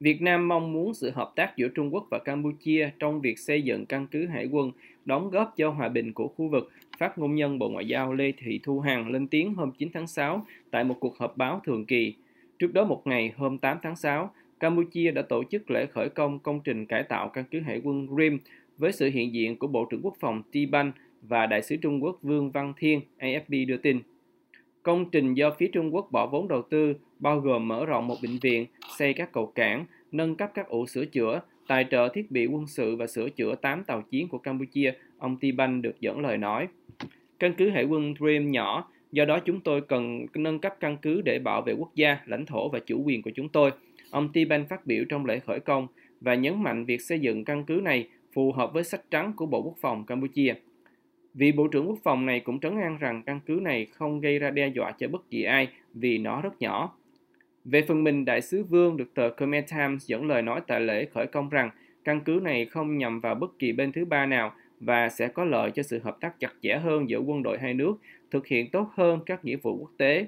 Việt Nam mong muốn sự hợp tác giữa Trung Quốc và Campuchia trong việc xây dựng căn cứ hải quân, đóng góp cho hòa bình của khu vực, phát ngôn nhân Bộ Ngoại giao Lê Thị Thu Hằng lên tiếng hôm 9 tháng 6 tại một cuộc họp báo thường kỳ. Trước đó một ngày, hôm 8 tháng 6, Campuchia đã tổ chức lễ khởi công công trình cải tạo căn cứ hải quân Rim với sự hiện diện của Bộ trưởng Quốc phòng Tiban và Đại sứ Trung Quốc Vương Văn Thiên, AFP đưa tin. Công trình do phía Trung Quốc bỏ vốn đầu tư bao gồm mở rộng một bệnh viện, xây các cầu cảng, nâng cấp các ổ sửa chữa, tài trợ thiết bị quân sự và sửa chữa 8 tàu chiến của Campuchia, ông Tiban được dẫn lời nói. Căn cứ hải quân Dream nhỏ, do đó chúng tôi cần nâng cấp căn cứ để bảo vệ quốc gia, lãnh thổ và chủ quyền của chúng tôi. Ông Tiban phát biểu trong lễ khởi công và nhấn mạnh việc xây dựng căn cứ này phù hợp với sách trắng của Bộ Quốc phòng Campuchia. Vị Bộ trưởng Quốc phòng này cũng trấn an rằng căn cứ này không gây ra đe dọa cho bất kỳ ai vì nó rất nhỏ. Về phần mình, Đại sứ Vương được tờ Khmer Times dẫn lời nói tại lễ khởi công rằng căn cứ này không nhằm vào bất kỳ bên thứ ba nào và sẽ có lợi cho sự hợp tác chặt chẽ hơn giữa quân đội hai nước, thực hiện tốt hơn các nghĩa vụ quốc tế.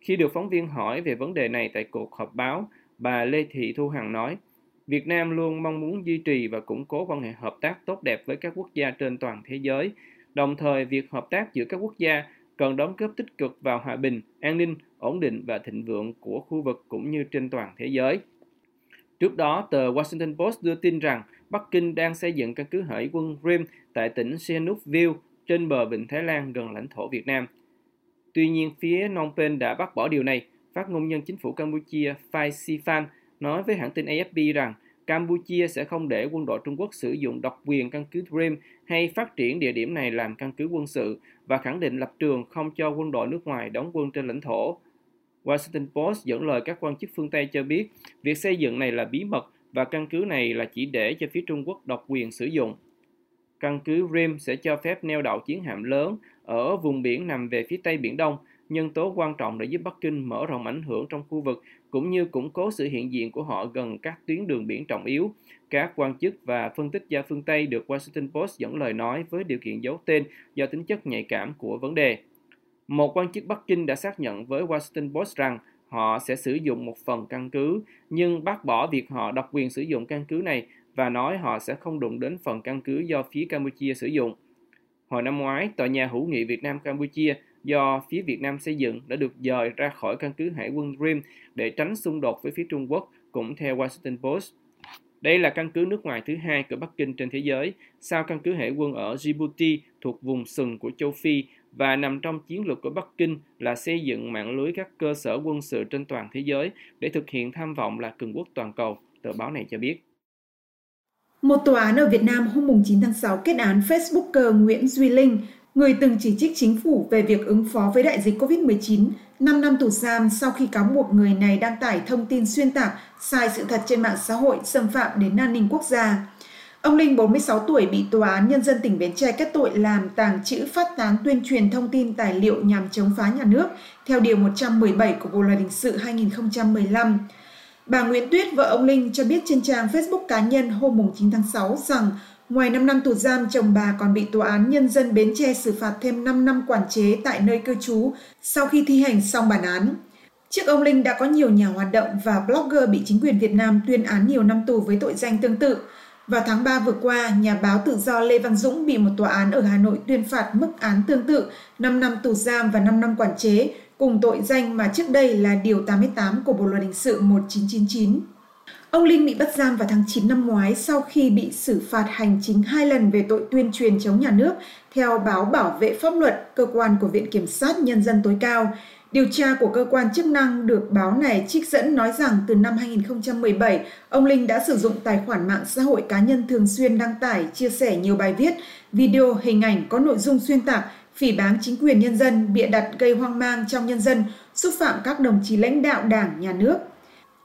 Khi được phóng viên hỏi về vấn đề này tại cuộc họp báo, bà Lê Thị Thu Hằng nói, Việt Nam luôn mong muốn duy trì và củng cố quan hệ hợp tác tốt đẹp với các quốc gia trên toàn thế giới. Đồng thời, việc hợp tác giữa các quốc gia cần đóng góp tích cực vào hòa bình, an ninh, ổn định và thịnh vượng của khu vực cũng như trên toàn thế giới. Trước đó, tờ Washington Post đưa tin rằng Bắc Kinh đang xây dựng căn cứ hải quân Rim tại tỉnh Sihanoukville trên bờ vịnh Thái Lan gần lãnh thổ Việt Nam. Tuy nhiên, phía Phnom Penh đã bác bỏ điều này. Phát ngôn nhân chính phủ Campuchia Phai Sifan nói với hãng tin AFP rằng Campuchia sẽ không để quân đội Trung Quốc sử dụng độc quyền căn cứ Dream hay phát triển địa điểm này làm căn cứ quân sự và khẳng định lập trường không cho quân đội nước ngoài đóng quân trên lãnh thổ. Washington Post dẫn lời các quan chức phương Tây cho biết việc xây dựng này là bí mật và căn cứ này là chỉ để cho phía Trung Quốc độc quyền sử dụng. Căn cứ Rim sẽ cho phép neo đậu chiến hạm lớn ở vùng biển nằm về phía Tây Biển Đông, nhân tố quan trọng để giúp Bắc Kinh mở rộng ảnh hưởng trong khu vực cũng như củng cố sự hiện diện của họ gần các tuyến đường biển trọng yếu. Các quan chức và phân tích gia phương Tây được Washington Post dẫn lời nói với điều kiện giấu tên do tính chất nhạy cảm của vấn đề. Một quan chức Bắc Kinh đã xác nhận với Washington Post rằng họ sẽ sử dụng một phần căn cứ, nhưng bác bỏ việc họ độc quyền sử dụng căn cứ này và nói họ sẽ không đụng đến phần căn cứ do phía Campuchia sử dụng. Hồi năm ngoái, tòa nhà hữu nghị Việt Nam Campuchia do phía Việt Nam xây dựng đã được dời ra khỏi căn cứ hải quân Rim để tránh xung đột với phía Trung Quốc, cũng theo Washington Post. Đây là căn cứ nước ngoài thứ hai của Bắc Kinh trên thế giới, sau căn cứ hải quân ở Djibouti thuộc vùng sừng của châu Phi và nằm trong chiến lược của Bắc Kinh là xây dựng mạng lưới các cơ sở quân sự trên toàn thế giới để thực hiện tham vọng là cường quốc toàn cầu, tờ báo này cho biết. Một tòa án ở Việt Nam hôm 9 tháng 6 kết án Facebooker Nguyễn Duy Linh, người từng chỉ trích chính phủ về việc ứng phó với đại dịch COVID-19, 5 năm tù giam sau khi cáo buộc người này đăng tải thông tin xuyên tạc, sai sự thật trên mạng xã hội xâm phạm đến an ninh quốc gia. Ông Linh, 46 tuổi, bị Tòa án Nhân dân tỉnh Bến Tre kết tội làm tàng trữ phát tán tuyên truyền thông tin tài liệu nhằm chống phá nhà nước theo Điều 117 của Bộ Luật Hình sự 2015. Bà Nguyễn Tuyết, vợ ông Linh, cho biết trên trang Facebook cá nhân hôm 9 tháng 6 rằng ngoài 5 năm tù giam, chồng bà còn bị Tòa án Nhân dân Bến Tre xử phạt thêm 5 năm quản chế tại nơi cư trú sau khi thi hành xong bản án. Trước ông Linh đã có nhiều nhà hoạt động và blogger bị chính quyền Việt Nam tuyên án nhiều năm tù với tội danh tương tự. Vào tháng 3 vừa qua, nhà báo tự do Lê Văn Dũng bị một tòa án ở Hà Nội tuyên phạt mức án tương tự 5 năm tù giam và 5 năm quản chế, cùng tội danh mà trước đây là Điều 88 của Bộ Luật Hình sự 1999. Ông Linh bị bắt giam vào tháng 9 năm ngoái sau khi bị xử phạt hành chính hai lần về tội tuyên truyền chống nhà nước, theo báo Bảo vệ pháp luật, cơ quan của Viện Kiểm sát Nhân dân tối cao. Điều tra của cơ quan chức năng được báo này trích dẫn nói rằng từ năm 2017, ông Linh đã sử dụng tài khoản mạng xã hội cá nhân thường xuyên đăng tải, chia sẻ nhiều bài viết, video, hình ảnh có nội dung xuyên tạc, phỉ báng chính quyền nhân dân, bịa đặt gây hoang mang trong nhân dân, xúc phạm các đồng chí lãnh đạo đảng, nhà nước.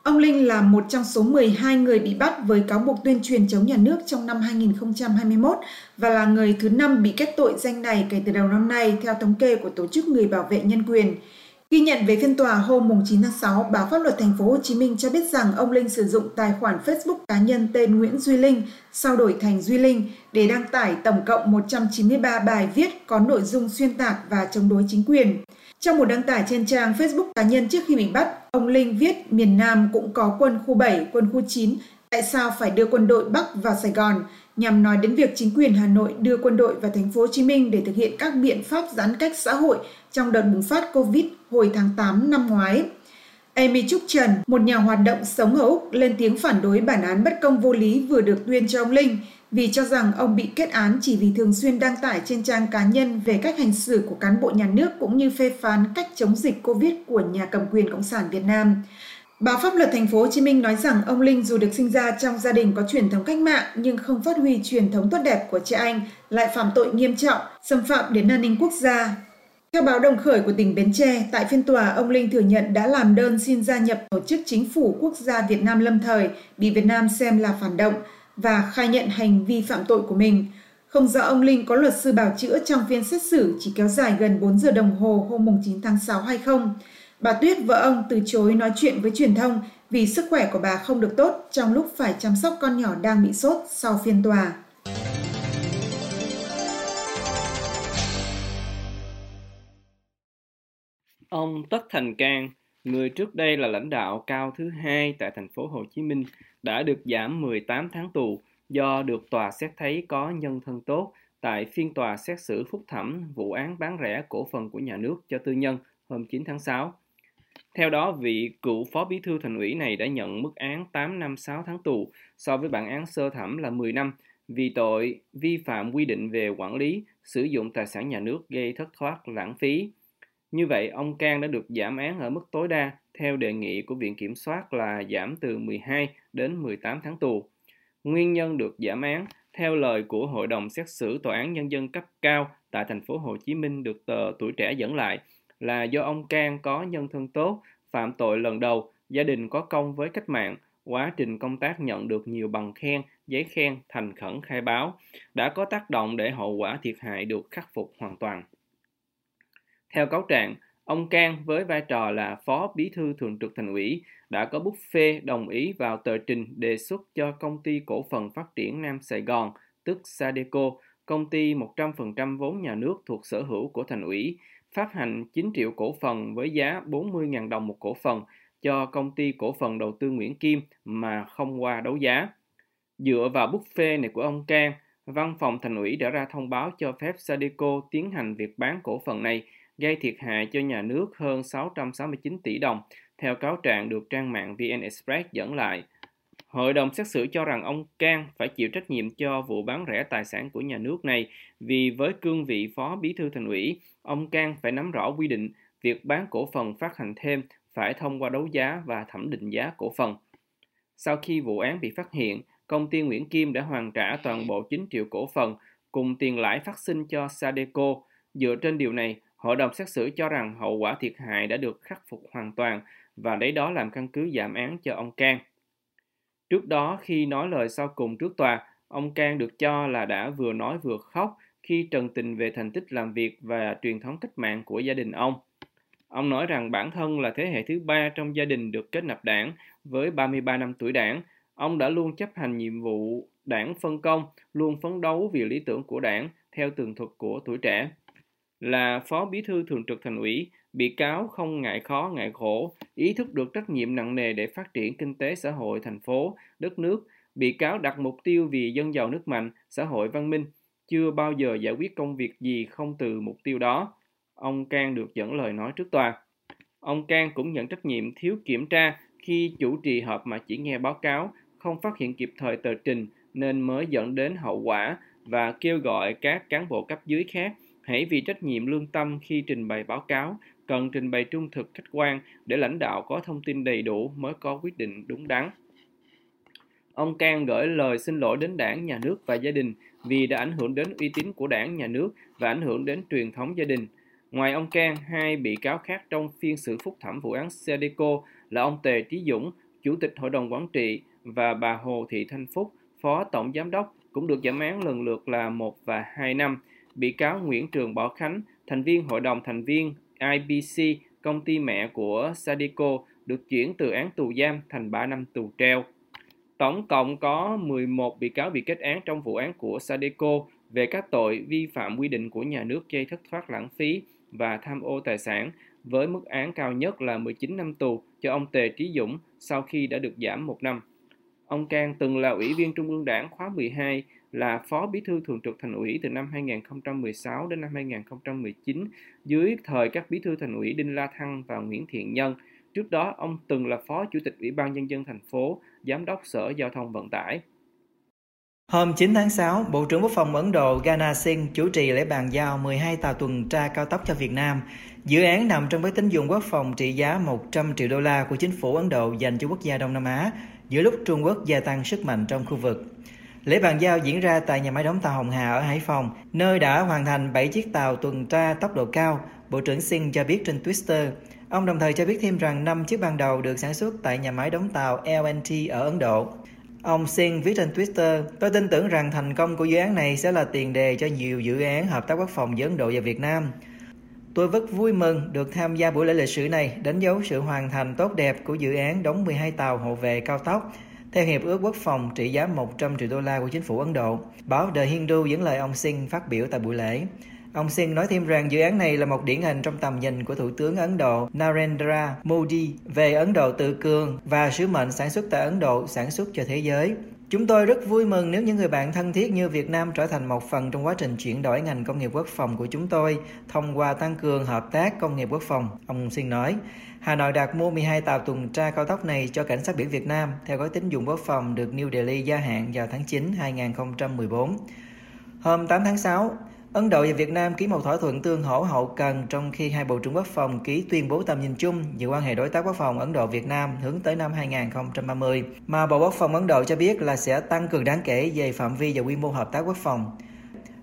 Ông Linh là một trong số 12 người bị bắt với cáo buộc tuyên truyền chống nhà nước trong năm 2021 và là người thứ năm bị kết tội danh này kể từ đầu năm nay, theo thống kê của Tổ chức Người bảo vệ nhân quyền. Ghi nhận về phiên tòa hôm 9 tháng 6, báo pháp luật thành phố Hồ Chí Minh cho biết rằng ông Linh sử dụng tài khoản Facebook cá nhân tên Nguyễn Duy Linh sau đổi thành Duy Linh để đăng tải tổng cộng 193 bài viết có nội dung xuyên tạc và chống đối chính quyền. Trong một đăng tải trên trang Facebook cá nhân trước khi bị bắt, ông Linh viết miền Nam cũng có quân khu 7, quân khu 9, tại sao phải đưa quân đội Bắc vào Sài Gòn nhằm nói đến việc chính quyền Hà Nội đưa quân đội vào thành phố Hồ Chí Minh để thực hiện các biện pháp giãn cách xã hội trong đợt bùng phát Covid hồi tháng 8 năm ngoái. Amy Trúc Trần, một nhà hoạt động sống ở Úc, lên tiếng phản đối bản án bất công vô lý vừa được tuyên cho ông Linh vì cho rằng ông bị kết án chỉ vì thường xuyên đăng tải trên trang cá nhân về cách hành xử của cán bộ nhà nước cũng như phê phán cách chống dịch Covid của nhà cầm quyền Cộng sản Việt Nam. Báo Pháp luật Thành phố Hồ Chí Minh nói rằng ông Linh dù được sinh ra trong gia đình có truyền thống cách mạng nhưng không phát huy truyền thống tốt đẹp của cha anh, lại phạm tội nghiêm trọng, xâm phạm đến an ninh quốc gia. Theo báo Đồng Khởi của tỉnh Bến Tre, tại phiên tòa, ông Linh thừa nhận đã làm đơn xin gia nhập tổ chức chính phủ quốc gia Việt Nam lâm thời, bị Việt Nam xem là phản động và khai nhận hành vi phạm tội của mình. Không rõ ông Linh có luật sư bảo chữa trong phiên xét xử chỉ kéo dài gần 4 giờ đồng hồ hôm 9 tháng 6 hay không. Bà Tuyết, vợ ông, từ chối nói chuyện với truyền thông vì sức khỏe của bà không được tốt trong lúc phải chăm sóc con nhỏ đang bị sốt sau phiên tòa. Ông Tất Thành Cang, người trước đây là lãnh đạo cao thứ hai tại thành phố Hồ Chí Minh, đã được giảm 18 tháng tù do được tòa xét thấy có nhân thân tốt tại phiên tòa xét xử phúc thẩm vụ án bán rẻ cổ phần của nhà nước cho tư nhân hôm 9 tháng 6. Theo đó, vị cựu phó bí thư thành ủy này đã nhận mức án 8 năm 6 tháng tù so với bản án sơ thẩm là 10 năm vì tội vi phạm quy định về quản lý, sử dụng tài sản nhà nước gây thất thoát lãng phí. Như vậy, ông Cang đã được giảm án ở mức tối đa theo đề nghị của Viện Kiểm soát là giảm từ 12 đến 18 tháng tù. Nguyên nhân được giảm án theo lời của Hội đồng xét xử Tòa án Nhân dân cấp cao tại thành phố Hồ Chí Minh được tờ Tuổi Trẻ dẫn lại là do ông Cang có nhân thân tốt, phạm tội lần đầu, gia đình có công với cách mạng, quá trình công tác nhận được nhiều bằng khen, giấy khen, thành khẩn khai báo, đã có tác động để hậu quả thiệt hại được khắc phục hoàn toàn. Theo cáo trạng, ông Cang với vai trò là Phó Bí thư Thường trực Thành ủy đã có bút phê đồng ý vào tờ trình đề xuất cho công ty cổ phần phát triển Nam Sài Gòn, tức Sadeco, công ty 100% vốn nhà nước thuộc sở hữu của Thành ủy, phát hành 9 triệu cổ phần với giá 40.000 đồng một cổ phần cho công ty cổ phần đầu tư Nguyễn Kim mà không qua đấu giá. Dựa vào bút phê này của ông Cang, Văn phòng Thành ủy đã ra thông báo cho phép Sadeco tiến hành việc bán cổ phần này gây thiệt hại cho nhà nước hơn 669 tỷ đồng, theo cáo trạng được trang mạng VN Express dẫn lại. Hội đồng xét xử cho rằng ông Cang phải chịu trách nhiệm cho vụ bán rẻ tài sản của nhà nước này vì với cương vị phó bí thư thành ủy, ông Cang phải nắm rõ quy định việc bán cổ phần phát hành thêm phải thông qua đấu giá và thẩm định giá cổ phần. Sau khi vụ án bị phát hiện, công ty Nguyễn Kim đã hoàn trả toàn bộ 9 triệu cổ phần cùng tiền lãi phát sinh cho Sadeco. Dựa trên điều này, hội đồng xét xử cho rằng hậu quả thiệt hại đã được khắc phục hoàn toàn và lấy đó làm căn cứ giảm án cho ông Cang. Trước đó, khi nói lời sau cùng trước tòa, ông Cang được cho là đã vừa nói vừa khóc khi trần tình về thành tích làm việc và truyền thống cách mạng của gia đình ông. Ông nói rằng bản thân là thế hệ thứ ba trong gia đình được kết nạp đảng với 33 năm tuổi đảng. Ông đã luôn chấp hành nhiệm vụ đảng phân công, luôn phấn đấu vì lý tưởng của đảng theo tường thuật của tuổi trẻ. Là phó bí thư thường trực thành ủy, bị cáo không ngại khó ngại khổ, ý thức được trách nhiệm nặng nề để phát triển kinh tế xã hội thành phố, đất nước. Bị cáo đặt mục tiêu vì dân giàu nước mạnh, xã hội văn minh, chưa bao giờ giải quyết công việc gì không từ mục tiêu đó. Ông Cang được dẫn lời nói trước tòa. Ông Cang cũng nhận trách nhiệm thiếu kiểm tra khi chủ trì họp mà chỉ nghe báo cáo, không phát hiện kịp thời tờ trình nên mới dẫn đến hậu quả và kêu gọi các cán bộ cấp dưới khác hãy vì trách nhiệm lương tâm khi trình bày báo cáo cần trình bày trung thực khách quan để lãnh đạo có thông tin đầy đủ mới có quyết định đúng đắn. Ông Cang gửi lời xin lỗi đến đảng, nhà nước và gia đình vì đã ảnh hưởng đến uy tín của đảng, nhà nước và ảnh hưởng đến truyền thống gia đình. Ngoài ông Cang, hai bị cáo khác trong phiên xử phúc thẩm vụ án Sedeco là ông Tề Trí Dũng, Chủ tịch Hội đồng Quản trị và bà Hồ Thị Thanh Phúc, Phó Tổng Giám đốc cũng được giảm án lần lượt là 1 và 2 năm. Bị cáo Nguyễn Trường Bảo Khánh, thành viên Hội đồng thành viên IBC, công ty mẹ của Sadeco, được chuyển từ án tù giam thành 3 năm tù treo. Tổng cộng có 11 bị cáo bị kết án trong vụ án của Sadeco về các tội vi phạm quy định của nhà nước gây thất thoát lãng phí và tham ô tài sản với mức án cao nhất là 19 năm tù cho ông Tề Trí Dũng sau khi đã được giảm một năm. Ông Cang từng là Ủy viên Trung ương Đảng khóa 12, là Phó Bí thư Thường trực Thành ủy từ năm 2016 đến năm 2019 dưới thời các Bí thư Thành ủy Đinh La Thăng và Nguyễn Thiện Nhân. Trước đó, ông từng là Phó Chủ tịch Ủy ban Nhân dân thành phố, Giám đốc Sở Giao thông Vận tải. Hôm 9 tháng 6, Bộ trưởng Quốc phòng Ấn Độ Gana Singh chủ trì lễ bàn giao 12 tàu tuần tra cao tốc cho Việt Nam. Dự án nằm trong gói tín dụng quốc phòng trị giá 100 triệu đô la của chính phủ Ấn Độ dành cho quốc gia Đông Nam Á, giữa lúc Trung Quốc gia tăng sức mạnh trong khu vực. Lễ bàn giao diễn ra tại nhà máy đóng tàu Hồng Hà ở Hải Phòng, nơi đã hoàn thành 7 chiếc tàu tuần tra tốc độ cao, Bộ trưởng Singh cho biết trên Twitter. Ông đồng thời cho biết thêm rằng 5 chiếc ban đầu được sản xuất tại nhà máy đóng tàu LNT ở Ấn Độ. Ông Singh viết trên Twitter, tôi tin tưởng rằng thành công của dự án này sẽ là tiền đề cho nhiều dự án hợp tác quốc phòng giữa Ấn Độ và Việt Nam. Tôi rất vui mừng được tham gia buổi lễ lịch sử này, đánh dấu sự hoàn thành tốt đẹp của dự án đóng 12 tàu hộ vệ cao tốc theo Hiệp ước Quốc phòng trị giá 100 triệu đô la của chính phủ Ấn Độ, báo The Hindu dẫn lời ông Singh phát biểu tại buổi lễ. Ông Singh nói thêm rằng dự án này là một điển hình trong tầm nhìn của Thủ tướng Ấn Độ Narendra Modi về Ấn Độ tự cường và sứ mệnh sản xuất tại Ấn Độ sản xuất cho thế giới. Chúng tôi rất vui mừng nếu những người bạn thân thiết như Việt Nam trở thành một phần trong quá trình chuyển đổi ngành công nghiệp quốc phòng của chúng tôi thông qua tăng cường hợp tác công nghiệp quốc phòng, ông xin nói. Hà Nội đặt mua 12 tàu tuần tra cao tốc này cho Cảnh sát biển Việt Nam theo gói tín dụng quốc phòng được New Delhi gia hạn vào tháng 9 2014. Hôm 8 tháng 6, Ấn Độ và Việt Nam ký một thỏa thuận tương hỗ hậu cần trong khi hai Bộ trưởng Quốc phòng ký tuyên bố tầm nhìn chung về quan hệ đối tác quốc phòng Ấn Độ-Việt Nam hướng tới năm 2030, mà Bộ Quốc phòng Ấn Độ cho biết là sẽ tăng cường đáng kể về phạm vi và quy mô hợp tác quốc phòng.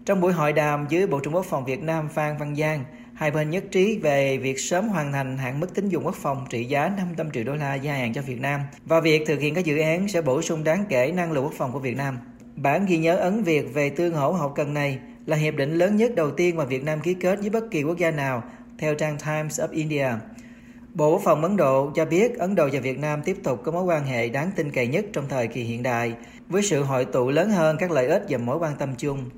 Trong buổi hội đàm với Bộ trưởng Quốc phòng Việt Nam Phan Văn Giang, hai bên nhất trí về việc sớm hoàn thành hạn mức tín dụng quốc phòng trị giá 500 triệu đô la gia hạn cho Việt Nam và việc thực hiện các dự án sẽ bổ sung đáng kể năng lực quốc phòng của Việt Nam. Bản ghi nhớ Ấn Việt về tương hỗ hậu cần này là hiệp định lớn nhất đầu tiên mà Việt Nam ký kết với bất kỳ quốc gia nào, theo trang Times of India. Bộ Quốc phòng Ấn Độ cho biết Ấn Độ và Việt Nam tiếp tục có mối quan hệ đáng tin cậy nhất trong thời kỳ hiện đại, với sự hội tụ lớn hơn các lợi ích và mối quan tâm chung.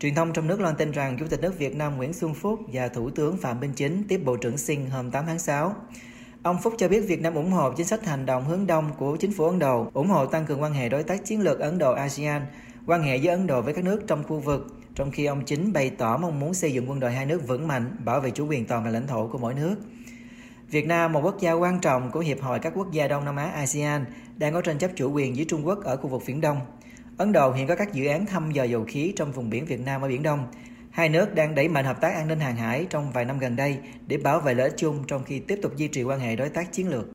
Truyền thông trong nước loan tin rằng Chủ tịch nước Việt Nam Nguyễn Xuân Phúc và Thủ tướng Phạm Minh Chính tiếp Bộ trưởng Singh hôm 8 tháng 6. Ông Phúc cho biết Việt Nam ủng hộ chính sách hành động hướng đông của chính phủ Ấn Độ, ủng hộ tăng cường quan hệ đối tác chiến lược Ấn Độ-ASEAN, quan hệ giữa Ấn Độ với các nước trong khu vực, trong khi ông Chính bày tỏ mong muốn xây dựng quân đội hai nước vững mạnh, bảo vệ chủ quyền toàn vẹn lãnh thổ của mỗi nước. Việt Nam, một quốc gia quan trọng của Hiệp hội các quốc gia Đông Nam Á ASEAN, đang có tranh chấp chủ quyền với Trung Quốc ở khu vực Viễn Đông. Ấn Độ hiện có các dự án thăm dò dầu khí trong vùng biển Việt Nam ở Biển Đông. Hai nước đang đẩy mạnh hợp tác an ninh hàng hải trong vài năm gần đây để bảo vệ lợi ích chung trong khi tiếp tục duy trì quan hệ đối tác chiến lược.